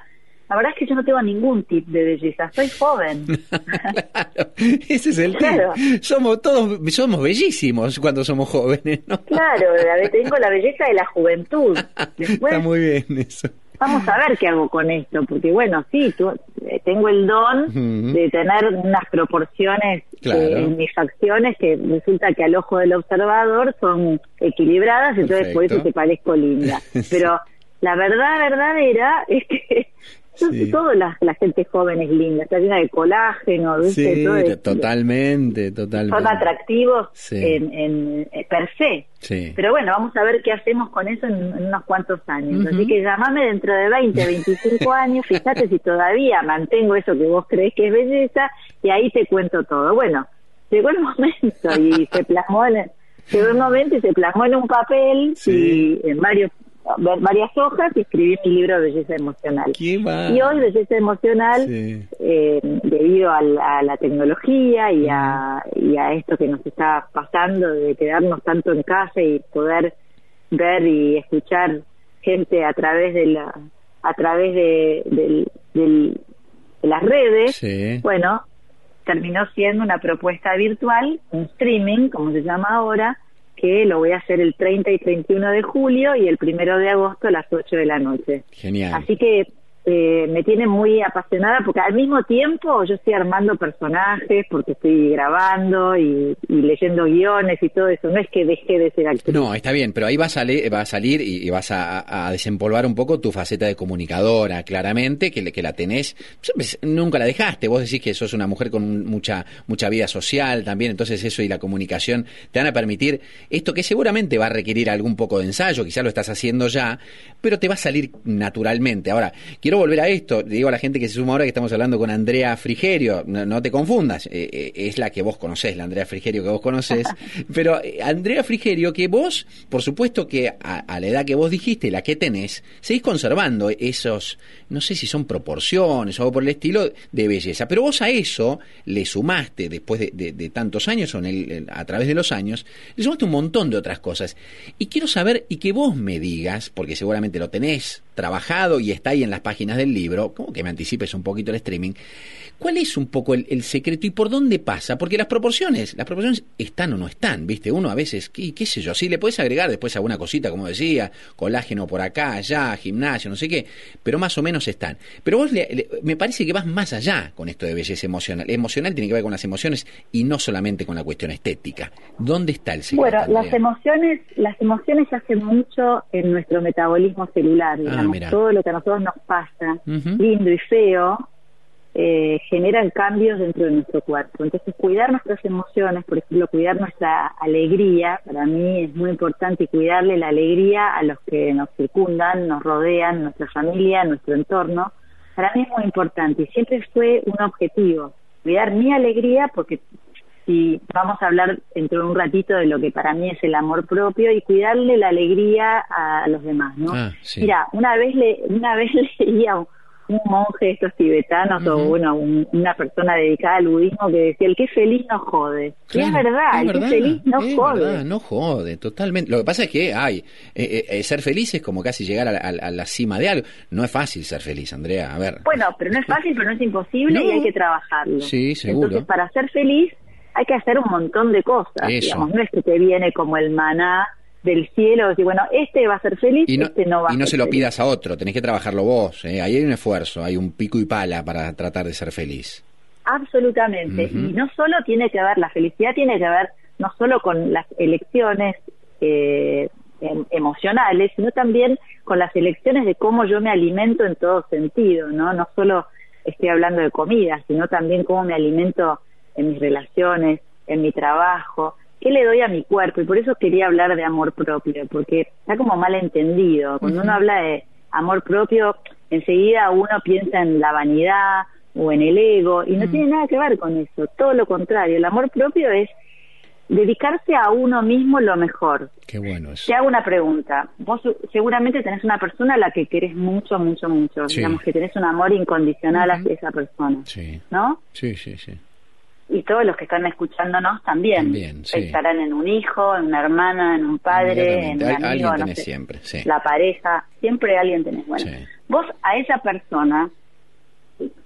la verdad es que yo no tengo ningún tip de belleza, soy joven. <laughs> ese es el claro. Somos todos, somos bellísimos cuando somos jóvenes, ¿no? Claro, tengo la belleza de la juventud. <laughs> Está muy bien eso. Vamos a ver qué hago con esto, porque bueno, sí, eh, tengo el don de tener unas proporciones eh, en mis facciones que resulta que al ojo del observador son equilibradas, entonces por eso te parezco linda. <laughs> Pero la verdad verdadera es que todo la, gente joven es linda, está llena de colágeno, Sí, totalmente, totalmente. Son atractivos en, eh, per se. Pero bueno, vamos a ver qué hacemos con eso en, unos cuantos años. Así que llamame dentro de 20, 25 <laughs> años, fíjate si todavía mantengo eso que vos crees que es belleza y ahí te cuento todo. Bueno, llegó el <laughs> momento y se plasmó en... Llegó el momento y se plasmó en un papel y en varios varias hojas y escribí mi libro de Belleza Emocional. Y hoy Belleza Emocional, eh, debido a la, tecnología y a, y a esto que nos está pasando de quedarnos tanto en casa y poder ver y escuchar gente a través de la a través de, de las redes, bueno, terminó siendo una propuesta virtual, un streaming, como se llama ahora, que lo voy a hacer el 30 y 31 de julio y el primero de agosto a las 8 de la noche. Genial. Así que eh, me tiene muy apasionada porque al mismo tiempo yo estoy armando personajes porque estoy grabando y, leyendo guiones y todo eso. No es que deje de ser actriz. No, está bien, pero ahí va a salir, va a salir y, vas a, desempolvar un poco tu faceta de comunicadora, claramente, que, que la tenés, pues, nunca la dejaste. Vos decís que sos una mujer con mucha, mucha vida social también, entonces eso y la comunicación te van a permitir esto que seguramente va a requerir algún poco de ensayo, quizás lo estás haciendo ya, pero te va a salir naturalmente. Ahora, quiero volver a esto, digo a la gente que se suma ahora que estamos hablando con Andrea Frigerio, no, te confundas, eh, eh, es la que vos conocés, la Andrea Frigerio que vos conocés, <laughs> pero eh, Andrea Frigerio que vos, por supuesto que a, la edad que vos dijiste, la que tenés, seguís conservando esos, no sé si son proporciones o algo por el estilo de belleza, pero vos a eso le sumaste, después de, tantos años, o en a través de los años, le sumaste un montón de otras cosas. Y quiero saber, y que vos me digas, porque seguramente lo tenés trabajado y está ahí en las páginas del libro, como que me anticipes un poquito el streaming, ¿cuál es un poco el, secreto y por dónde pasa? Porque las proporciones, las proporciones están o no están, ¿viste? Uno a veces, qué, qué sé yo, sí le puedes agregar después alguna cosita, como decía, colágeno por acá, allá, gimnasio, no sé qué, pero más o menos están. Pero vos me parece que vas más allá con esto de belleza emocional. Emocional tiene que ver con las emociones y no solamente con la cuestión estética. ¿Dónde está el secreto? Bueno, las emociones, las emociones hacen mucho en nuestro metabolismo celular. Ah, todo lo que a nosotros nos pasa, lindo y feo, eh, generan cambios dentro de nuestro cuerpo. Entonces, cuidar nuestras emociones, por ejemplo, cuidar nuestra alegría, para mí es muy importante cuidarle la alegría a los que nos circundan, nos rodean, nuestra familia, nuestro entorno. Para mí es muy importante y siempre fue un objetivo, cuidar mi alegría porque si vamos a hablar dentro de un ratito de lo que para mí es el amor propio y cuidarle la alegría a los demás, ¿no? Ah, Mira, una vez le, una vez <laughs> leía un, un monje de estos tibetanos o bueno, una persona dedicada al budismo que decía el que es feliz no jode. y es verdad, el que es feliz no jode. no jode, totalmente. Lo que pasa es que hay, eh, eh, eh, ser feliz es como casi llegar a, la cima de algo. No es fácil ser feliz, Andrea, a ver. Bueno, pero no es fácil, pero no es imposible y hay que trabajarlo. Sí, seguro. Entonces, para ser feliz hay que hacer un montón de cosas. Digamos, no es que te viene como el maná del cielo, decir, bueno, este va a ser feliz, y no, este no va Y no se lo pidas a otro, tenés que trabajarlo vos. ¿eh? Ahí hay un esfuerzo, hay un pico y pala para tratar de ser feliz. Absolutamente. Y no solo tiene que ver, la felicidad tiene que ver no solo con las elecciones eh, em, emocionales, sino también con las elecciones de cómo yo me alimento en todo sentido, ¿no? No solo estoy hablando de comida, sino también cómo me alimento en mis relaciones, en mi trabajo, qué le doy a mi cuerpo. Y por eso quería hablar de amor propio, porque está como mal entendido. Cuando uno habla de amor propio, enseguida uno piensa en la vanidad o en el ego, y no tiene nada que ver con eso. Todo lo contrario, el amor propio es dedicarse a uno mismo lo mejor. Qué bueno eso. Te hago una pregunta. Vos seguramente tenés una persona a la que querés mucho, mucho, mucho. Digamos que tenés un amor incondicional hacia esa persona. Sí. ¿No? Sí, sí, sí y todos los que están escuchándonos también, estarán en un hijo, en una hermana, en un padre, en un amigo, alguien siempre, la pareja, siempre alguien tenés. Bueno, vos a esa persona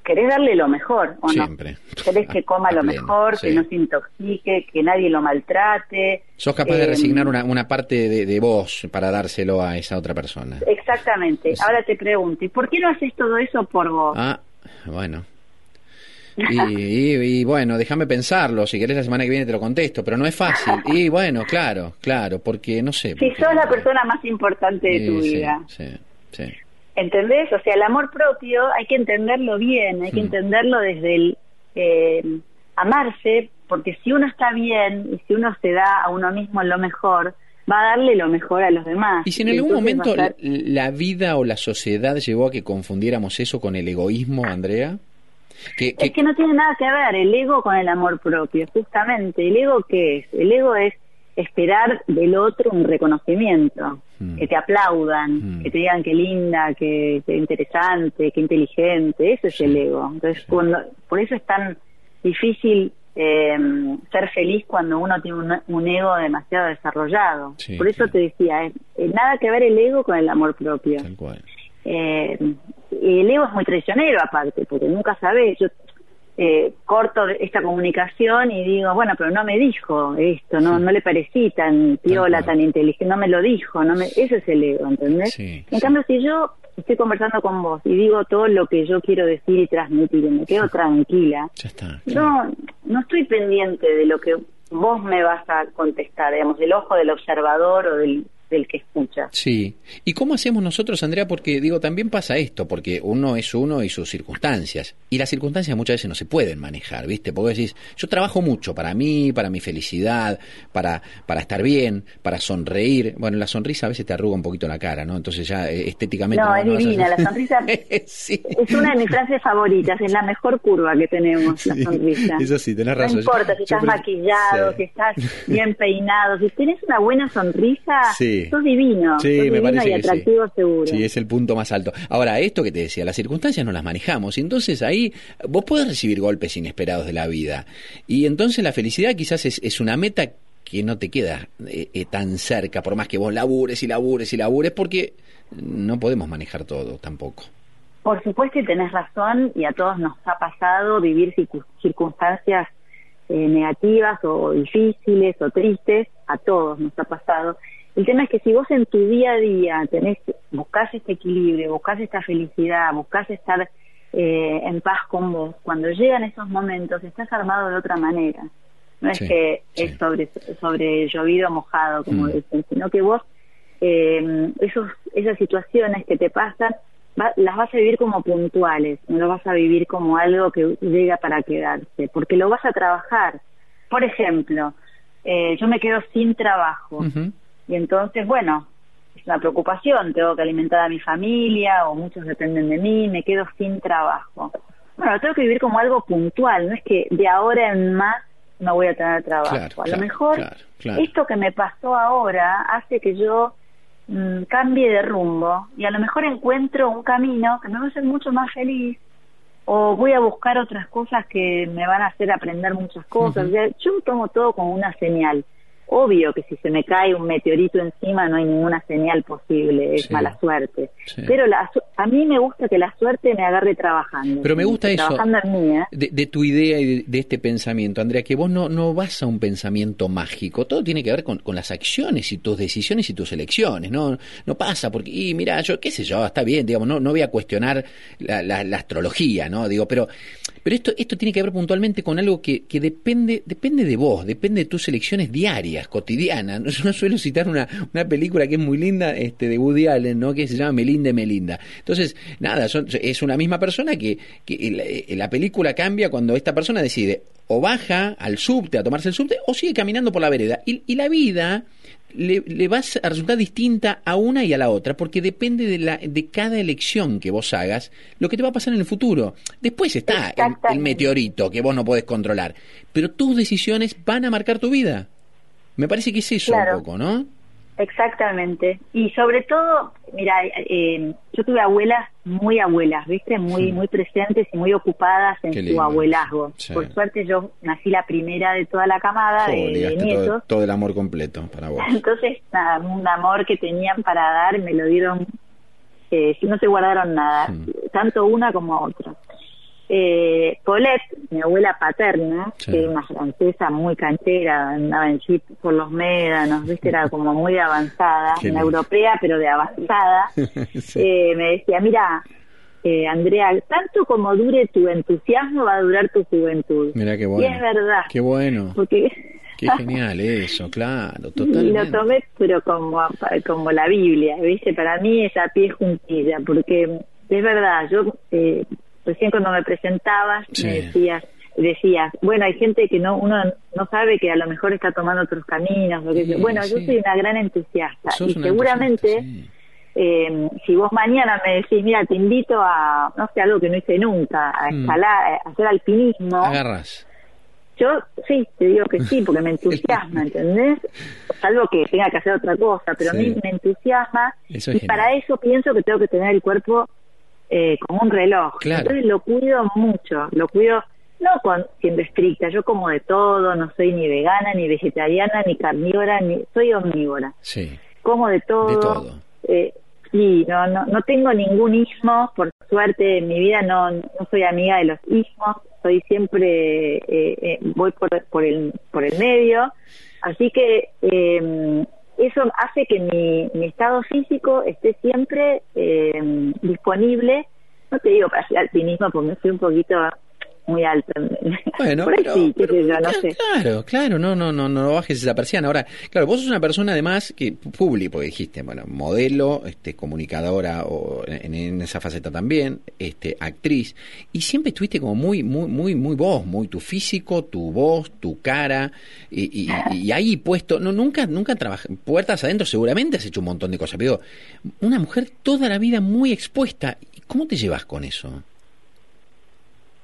querés darle lo mejor, ¿o siempre. no? Querés que coma lo mejor, que no se intoxique, que nadie lo maltrate. Sos capaz de eh, resignar una, una parte de, de, vos para dárselo a esa otra persona. Exactamente. Ahora te pregunto, ¿y por qué no haces todo eso por vos? Ah, bueno. Y, bueno, déjame pensarlo, si querés la semana que viene te lo contesto, pero no es fácil. Y bueno, claro, claro, porque no sé. Si sos la persona más importante de tu vida. Sí, sí. ¿Entendés? O sea, el amor propio hay que entenderlo bien, hay que entenderlo desde el eh, amarse, porque si uno está bien y si uno se da a uno mismo lo mejor, va a darle lo mejor a los demás. Y si en algún momento la vida o la sociedad llevó a que confundiéramos eso con el egoísmo, Andrea? Es que no tiene nada que ver el ego con el amor propio, justamente. ¿El ego qué es? El ego es esperar del otro un reconocimiento, hmm. que te aplaudan, hmm. que te digan qué linda, qué, interesante, qué inteligente, eso es el ego. Entonces, cuando, por eso es tan difícil eh, ser feliz cuando uno tiene un, ego demasiado desarrollado. por eso te decía, eh, nada que ver el ego con el amor propio. Eh, el ego es muy traicionero aparte, porque nunca sabes. Yo eh, corto esta comunicación y digo, bueno, pero no me dijo esto, no no le parecí tan piola, tan inteligente, no me lo dijo, no me, ese es el ego, ¿entendés? En cambio, si yo estoy conversando con vos y digo todo lo que yo quiero decir y transmitir y me quedo tranquila, no, no estoy pendiente de lo que vos me vas a contestar, digamos, del ojo del observador o del del que escucha. Sí. ¿Y cómo hacemos nosotros, Andrea? Porque digo, también pasa esto, porque uno es uno y sus circunstancias. Y las circunstancias muchas veces no se pueden manejar, ¿viste? Porque decís, yo trabajo mucho para mí, para mi felicidad, para, para estar bien, para sonreír. Bueno, la sonrisa a veces te arruga un poquito la cara, ¿no? Entonces ya eh, estéticamente... No, es divina, la sonrisa <laughs> es una de mis frases favoritas, es la mejor curva que tenemos, la sonrisa. Eso sí, tenés razón. No importa si estás maquillado, si estás bien peinado, si tienes una buena sonrisa... Sí sí. divino. Sí, me parece y atractivo seguro. Sí, es el punto más alto. Ahora, esto que te decía, las circunstancias no las manejamos. Y entonces ahí vos podés recibir golpes inesperados de la vida. Y entonces la felicidad quizás es, es una meta que no te queda eh, eh, tan cerca, por más que vos labures y labures y labures, porque no podemos manejar todo tampoco. Por supuesto que tenés razón y a todos nos ha pasado vivir circunstancias eh, negativas o difíciles o tristes, a todos nos ha pasado. El tema es que si vos en tu día a día tenés, buscás este equilibrio, buscás esta felicidad, buscás estar eh, en paz con vos, cuando llegan esos momentos estás armado de otra manera. No es que es sobre, sobre llovido mojado, como mm. dicen, sino que vos eh, esos, esas situaciones que te pasan las vas a vivir como puntuales, no las vas a vivir como algo que llega para quedarse, porque lo vas a trabajar. Por ejemplo, eh, yo me quedo sin trabajo. Y entonces, bueno, es una preocupación, tengo que alimentar a mi familia o muchos dependen de mí, me quedo sin trabajo. Bueno, tengo que vivir como algo puntual, no es que de ahora en más no voy a tener trabajo. a lo mejor esto que me pasó ahora hace que yo mm, cambie de rumbo y a lo mejor encuentro un camino que me va a hacer mucho más feliz o voy a buscar otras cosas que me van a hacer aprender muchas cosas. yo tomo todo como una señal. Obvio que si se me cae un meteorito encima no hay ninguna señal posible, es mala suerte. Pero la, a mí me gusta que la suerte me agarre trabajando. Pero me gusta eso ¿eh? de, tu idea y de, este pensamiento, Andrea, que vos no, no vas a un pensamiento mágico. Todo tiene que ver con, con las acciones y tus decisiones y tus elecciones. No, no pasa porque, y mira, yo qué sé yo, está bien, digamos, no, no voy a cuestionar la, la astrología, ¿no? Digo, pero pero esto, esto tiene que ver puntualmente con algo que, que depende, depende de vos, depende de tus elecciones diarias, cotidianas. <laughs> Yo no suelo citar una, una película que es muy linda este, de Woody Allen, ¿no? que se llama Melinda y Melinda. Entonces, nada, es una misma persona que, que la, película cambia cuando esta persona decide o baja al subte a tomarse el subte o sigue caminando por la vereda. Y, y la vida le, le, vas a resultar distinta a una y a la otra, porque depende de, la, de cada elección que vos hagas, lo que te va a pasar en el futuro. Después está el, meteorito que vón no podés controlar, pero tus decisiones van a marcar tu vida. Me parece que es eso un poco, ¿no? Exactamente. Y sobre todo, mira, eh, yo tuve abuelas muy abuelas, ¿viste? Muy muy presentes y muy ocupadas en su abuelazgo. Por suerte yo nací la primera de toda la camada de, nietos. Todo, el amor completo para vos. <laughs> Entonces, un amor que tenían para dar me lo dieron, eh, no se guardaron nada, tanto una como otra. Eh, Paulette, mi abuela paterna, que era una francesa muy canchera, andaba en jeep por los médanos, ¿viste? era como muy avanzada, una europea, pero de avanzada, <laughs> eh, me decía, mira, eh, Andrea, tanto como dure tu entusiasmo, va a durar tu juventud. Mira qué bueno. Y es verdad. Qué bueno. Porque... Qué genial eso, claro, totalmente. <laughs> Y lo tomé, pero como, como la Biblia, ¿viste? Para mí es a pie juntilla, porque es verdad, yo eh, recién cuando me presentabas me decías decías, bueno, hay gente que no uno no sabe que a lo mejor está tomando otros caminos. bueno, yo soy una gran entusiasta y seguramente eh, si vos mañana me decís, mira, te invito a, no sé, algo que no hice nunca, a mm. escalar, a hacer alpinismo. Agarras. Yo sí, te digo que sí, porque me <laughs> entusiasma, ¿entendés? Algo que tenga que hacer otra cosa, pero a mí me entusiasma y para eso pienso que tengo que tener el cuerpo eh, como un reloj. Entonces lo cuido mucho, lo cuido no con, siendo estricta, yo como de todo, no soy ni vegana, ni vegetariana, ni carnívora, ni soy omnívora. Sí. Como de todo. De todo. Eh, sí, no, no, no tengo ningún ismo, por suerte en mi vida no, no soy amiga de los ismos, soy siempre, eh, eh, voy por, por, el, por el medio, así que eh, eso hace que mi, mi estado físico esté siempre eh, disponible, no te digo para hacer alpinismo porque soy un poquito muy alto. Bueno, claro, claro, no, no, no, no bajes esa persiana. Ahora, claro, vos sos una persona además que público, dijiste, bueno, modelo, este, comunicadora o en, esa faceta también, este, actriz, y siempre estuviste como muy, muy, muy, muy vos, muy tu físico, tu voz, tu cara, y, y, ahí puesto, no, nunca, nunca trabajé, puertas adentro, seguramente has hecho un montón de cosas, pero una mujer toda la vida muy expuesta, ¿cómo te llevas con eso?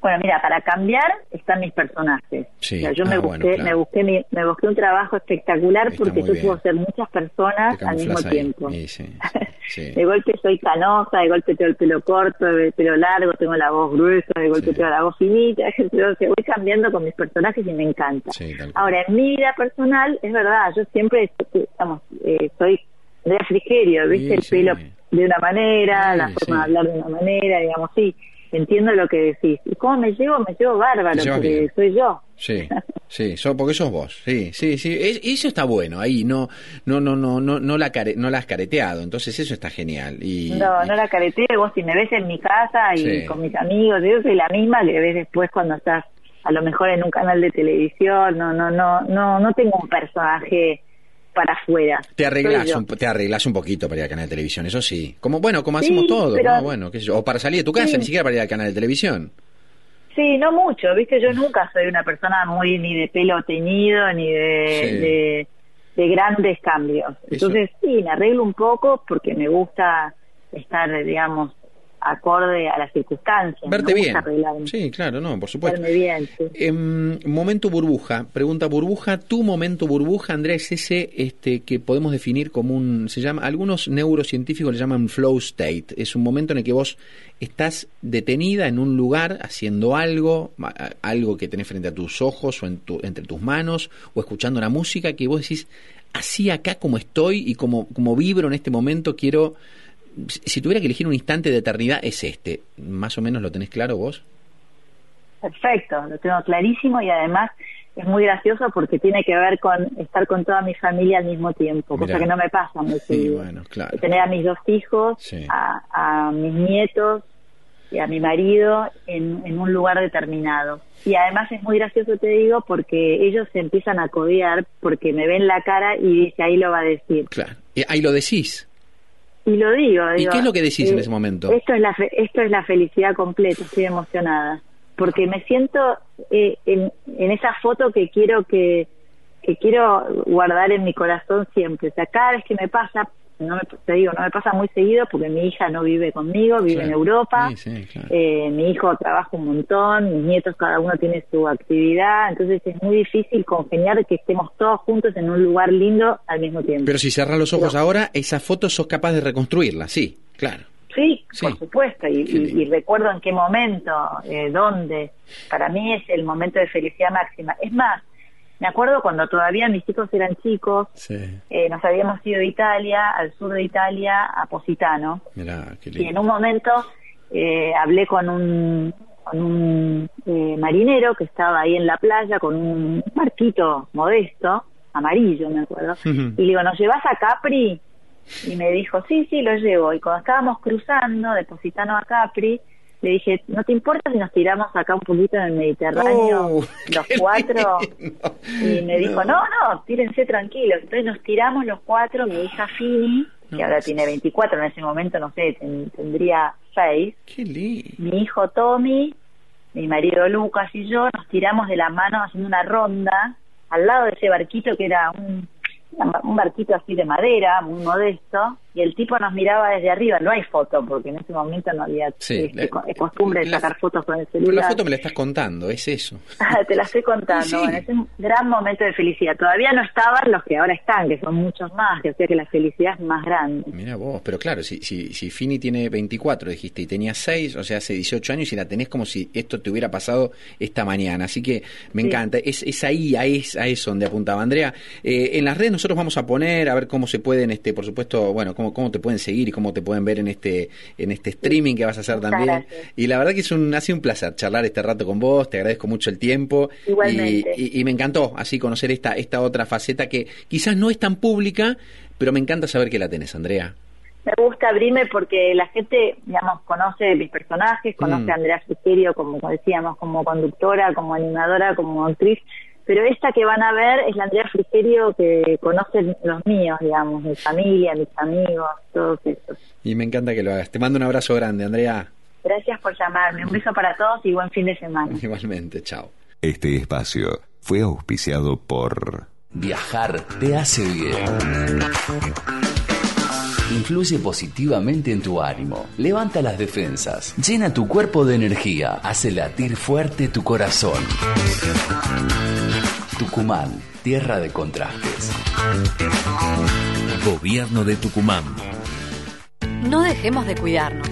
Bueno, mira, para cambiar están mis personajes. yo me, ah, busqué, me, busqué me busqué un trabajo espectacular porque yo puedo ser muchas personas al mismo tiempo. <laughs> de golpe soy canosa, de golpe tengo el pelo corto, el pelo largo, tengo la voz gruesa, de golpe tengo la voz finita. <laughs> Entonces voy cambiando con mis personajes y me encanta. Ahora, en mi vida personal, es verdad, yo siempre, digamos, eh, soy de refrigerio, ¿viste? el pelo de una manera, la forma de hablar de una manera, digamos, sí entiendo lo que decís. ¿Y cómo me llevo? Me llevo bárbaro, porque soy yo. Sí, <laughs> sí, porque sos vos. Sí, sí, sí. eso está bueno. Ahí no, no, no, no, no, no la no la has careteado. Entonces eso está genial. Y, no, no la careteé. Vos si me ves en mi casa y con mis amigos, yo soy la misma que ves después cuando estás a lo mejor en un canal de televisión. No, no, no, no, no tengo un personaje para afuera. Te arreglas, un, te arreglas un poquito para ir al canal de televisión, eso sí. Como bueno, como hacemos todos, bueno, qué sé yo. o para salir de tu casa, ni siquiera para ir al canal de televisión. Sí, no mucho, viste, yo nunca soy una persona muy ni de pelo teñido ni de, de, grandes cambios. Entonces sí, me arreglo un poco porque me gusta estar, digamos, acorde a las circunstancias. Verte bien. Sí, claro, no, por supuesto. Verme bien, em, momento burbuja. Pregunta burbuja. Tu momento burbuja, Andrea, es ese este, que podemos definir como un. se llama Algunos neurocientíficos le llaman flow state. Es un momento en el que vos estás detenida en un lugar haciendo algo, algo que tenés frente a tus ojos o en tu, entre tus manos, o escuchando la música que vos decís, así acá como estoy y como, como vibro en este momento, quiero si tuviera que elegir un instante de eternidad, es este. ¿Más o menos lo tenés claro vos? Perfecto, lo tengo clarísimo y además es muy gracioso porque tiene que ver con estar con toda mi familia al mismo tiempo, cosa que no me pasa muy seguido. Tener a mis dos hijos, a, mis nietos y a mi marido en, en, un lugar determinado. Y además es muy gracioso, te digo, porque ellos se empiezan a codear porque me ven la cara y dice, ahí lo va a decir. Claro, ahí lo decís. Y lo digo, ¿Y qué es lo que decís en eh, ese momento? Esto es la esto es la felicidad completa, estoy emocionada, porque me siento eh, en, en esa foto que quiero que que quiero guardar en mi corazón siempre. O sea, cada vez que me pasa, no me, te digo, no me pasa muy seguido porque mi hija no vive conmigo, vive en Europa, eh, mi hijo trabaja un montón, mis nietos cada uno tiene su actividad, entonces es muy difícil congeniar que estemos todos juntos en un lugar lindo al mismo tiempo. Pero si cerras los ojos ahora, esa foto sos capaz de reconstruirla, sí, claro. Sí, por supuesto, y, recuerdo en qué momento, eh, dónde. Para mí es el momento de felicidad máxima. Es más, me acuerdo cuando todavía mis hijos eran chicos, eh, nos habíamos ido de Italia, al sur de Italia, a Positano. Y en un momento eh, hablé con un, con un eh, marinero que estaba ahí en la playa con un barquito modesto, amarillo, me acuerdo. <laughs> Y le digo, ¿nos llevas a Capri? Y me dijo, sí, sí, lo llevo. Y cuando estábamos cruzando de Positano a Capri, le dije, ¿no te importa si nos tiramos acá un poquito en el Mediterráneo, oh, los <laughs> cuatro? y me dijo, no, no, tírense tranquilos. Entonces nos tiramos los cuatro, mi hija Fini, que ahora tiene 24, en ese momento, no sé, tendría 6. Mi hijo Tommy, mi marido Lucas y yo nos tiramos de la mano haciendo una ronda al lado de ese barquito que era un un barquito así de madera, muy modesto, y el tipo nos miraba desde arriba. No hay foto, porque en ese momento no había este, costumbre de sacar fotos con el celular. Pero la foto me la estás contando, es eso. <laughs> Te la estoy contando. Bueno, es un gran momento de felicidad. Todavía no estaban los que ahora están, que son muchos más, que o sea que la felicidad es más grande. Mira vos, pero claro, si, si, si Fini tiene 24, dijiste, y tenía 6, o sea, hace 18 años, y la tenés como si esto te hubiera pasado esta mañana. Así que me encanta. Es, es ahí, a, es, a eso donde apuntaba Andrea. Eh, en las redes nosotros vamos a poner, a ver cómo se pueden, este por supuesto, bueno, cómo, cómo te pueden seguir y cómo te pueden ver en este en este streaming que vas a hacer también. Y la verdad que es un, ha sido un placer charlar este rato con vos, te agradezco mucho el tiempo. Y, y, me encantó así conocer esta, esta otra faceta que quizás no es tan pública, pero me encanta saber que la tenés, Andrea. Me gusta abrirme porque la gente, digamos, conoce mis personajes, conoce a mm. Andrea Frigerio, como decíamos, como conductora, como animadora, como actriz, pero esta que van a ver es la Andrea Frigerio que conocen los míos, digamos, mi familia, mis amigos, todos esos. Y me encanta que lo hagas. Te mando un abrazo grande, Andrea. Gracias por llamarme. Un beso para todos y buen fin de semana. <laughs> Igualmente, chao. Este espacio fue auspiciado por... Viajar te hace bien. Influye positivamente en tu ánimo, levanta las defensas, llena tu cuerpo de energía, hace latir fuerte tu corazón. Tucumán, tierra de contrastes. Gobierno de Tucumán. No dejemos de cuidarnos.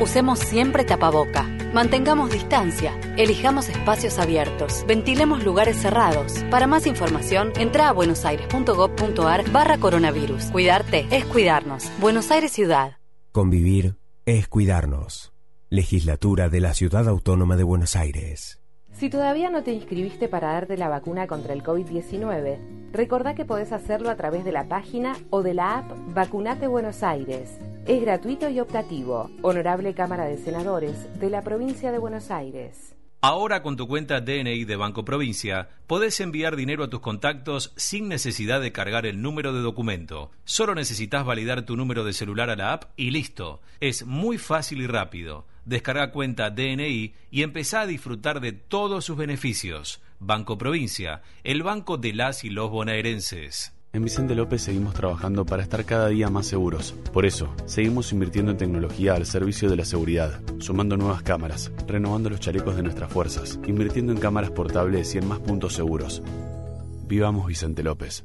Usemos siempre tapaboca. Mantengamos distancia. Elijamos espacios abiertos. Ventilemos lugares cerrados. Para más información, entra a buenosaires.gov.ar barra coronavirus. Cuidarte es cuidarnos. Buenos Aires Ciudad. Convivir es cuidarnos. Legislatura de la Ciudad Autónoma de Buenos Aires. Si todavía no te inscribiste para darte la vacuna contra el COVID-19, recordá que podés hacerlo a través de la página o de la app Vacunate Buenos Aires. Es gratuito y optativo. Honorable Cámara de Senadores de la Provincia de Buenos Aires. Ahora con tu cuenta DNI de Banco Provincia podés enviar dinero a tus contactos sin necesidad de cargar el número de documento. Solo necesitas validar tu número de celular a la app y listo. Es muy fácil y rápido. Descarga cuenta DNI y empezá a disfrutar de todos sus beneficios. Banco Provincia, el banco de las y los bonaerenses. En Vicente López seguimos trabajando para estar cada día más seguros. Por eso, seguimos invirtiendo en tecnología al servicio de la seguridad, sumando nuevas cámaras, renovando los chalecos de nuestras fuerzas, invirtiendo en cámaras portables y en más puntos seguros. Vivamos Vicente López.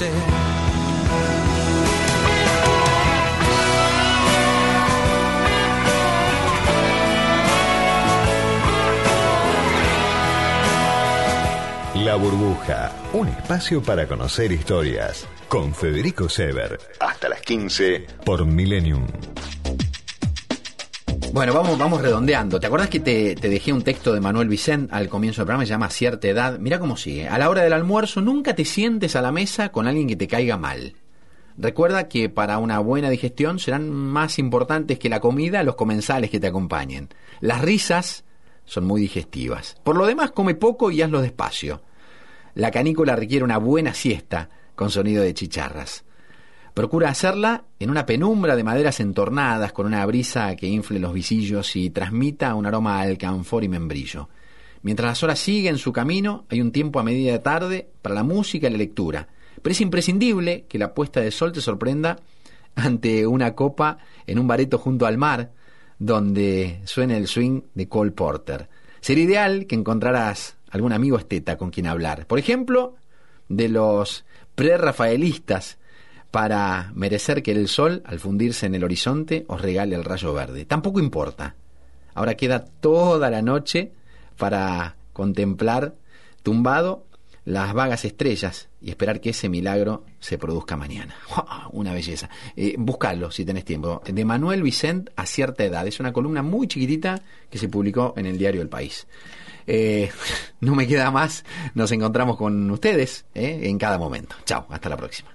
La Burbuja, un espacio para conocer historias. Con Federico Sever. Hasta las 15 por Millennium. Bueno, vamos, vamos redondeando. ¿Te acuerdas que te, te, dejé un texto de Manuel Vicent al comienzo del programa? Se llama Cierta Edad. Mira cómo sigue. A la hora del almuerzo nunca te sientes a la mesa con alguien que te caiga mal. Recuerda que para una buena digestión serán más importantes que la comida los comensales que te acompañen. Las risas son muy digestivas. Por lo demás, come poco y hazlo despacio. La canícula requiere una buena siesta con sonido de chicharras. Procura hacerla en una penumbra de maderas entornadas con una brisa que infle los visillos y transmita un aroma a alcanfor y membrillo. Mientras las horas siguen su camino, hay un tiempo a medida de tarde para la música y la lectura. Pero es imprescindible que la puesta de sol te sorprenda ante una copa en un bareto junto al mar, donde suene el swing de Cole Porter. Sería ideal que encontraras algún amigo esteta con quien hablar. Por ejemplo, de los prerrafaelistas para merecer que el sol, al fundirse en el horizonte, os regale el rayo verde. Tampoco importa. Ahora queda toda la noche para contemplar tumbado las vagas estrellas y esperar que ese milagro se produzca mañana. <laughs> Una belleza. Eh, buscadlo si tenés tiempo. De Manuel Vicent a cierta edad. Es una columna muy chiquitita que se publicó en el diario El País. Eh, <laughs> no me queda más. Nos encontramos con ustedes eh, en cada momento. Chao, hasta la próxima.